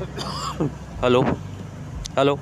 hello hello